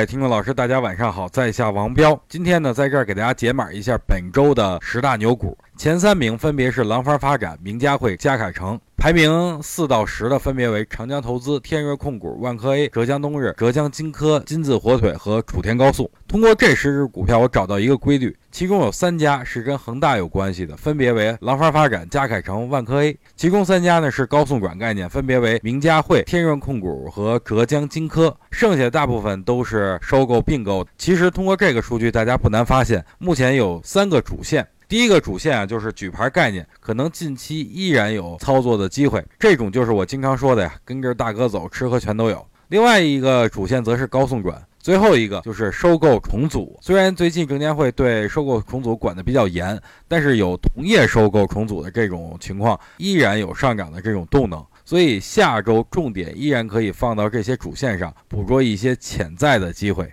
位听众老师，大家晚上好，在下王彪。今天呢，在这儿给大家解码一下本周的十大牛股，前三名分别是廊坊发展、名家汇、嘉凯城。排名四到十的分别为长江投资、天瑞控股、万科 A、浙江东日、浙江金科、金字火腿和楚天高速。通过这十只股票，我找到一个规律，其中有三家是跟恒大有关系的，分别为廊坊发展、嘉凯城、万科 A。其中三家呢是高送转概念，分别为名家汇、天润控股和浙江金科。剩下的大部分都是收购并购。其实通过这个数据，大家不难发现，目前有三个主线。第一个主线啊，就是举牌概念，可能近期依然有操作的机会。这种就是我经常说的呀，跟着大哥走，吃喝全都有。另外一个主线则是高送转，最后一个就是收购重组。虽然最近证监会对收购重组管得比较严，但是有同业收购重组的这种情况，依然有上涨的这种动能。所以下周重点依然可以放到这些主线上，捕捉一些潜在的机会。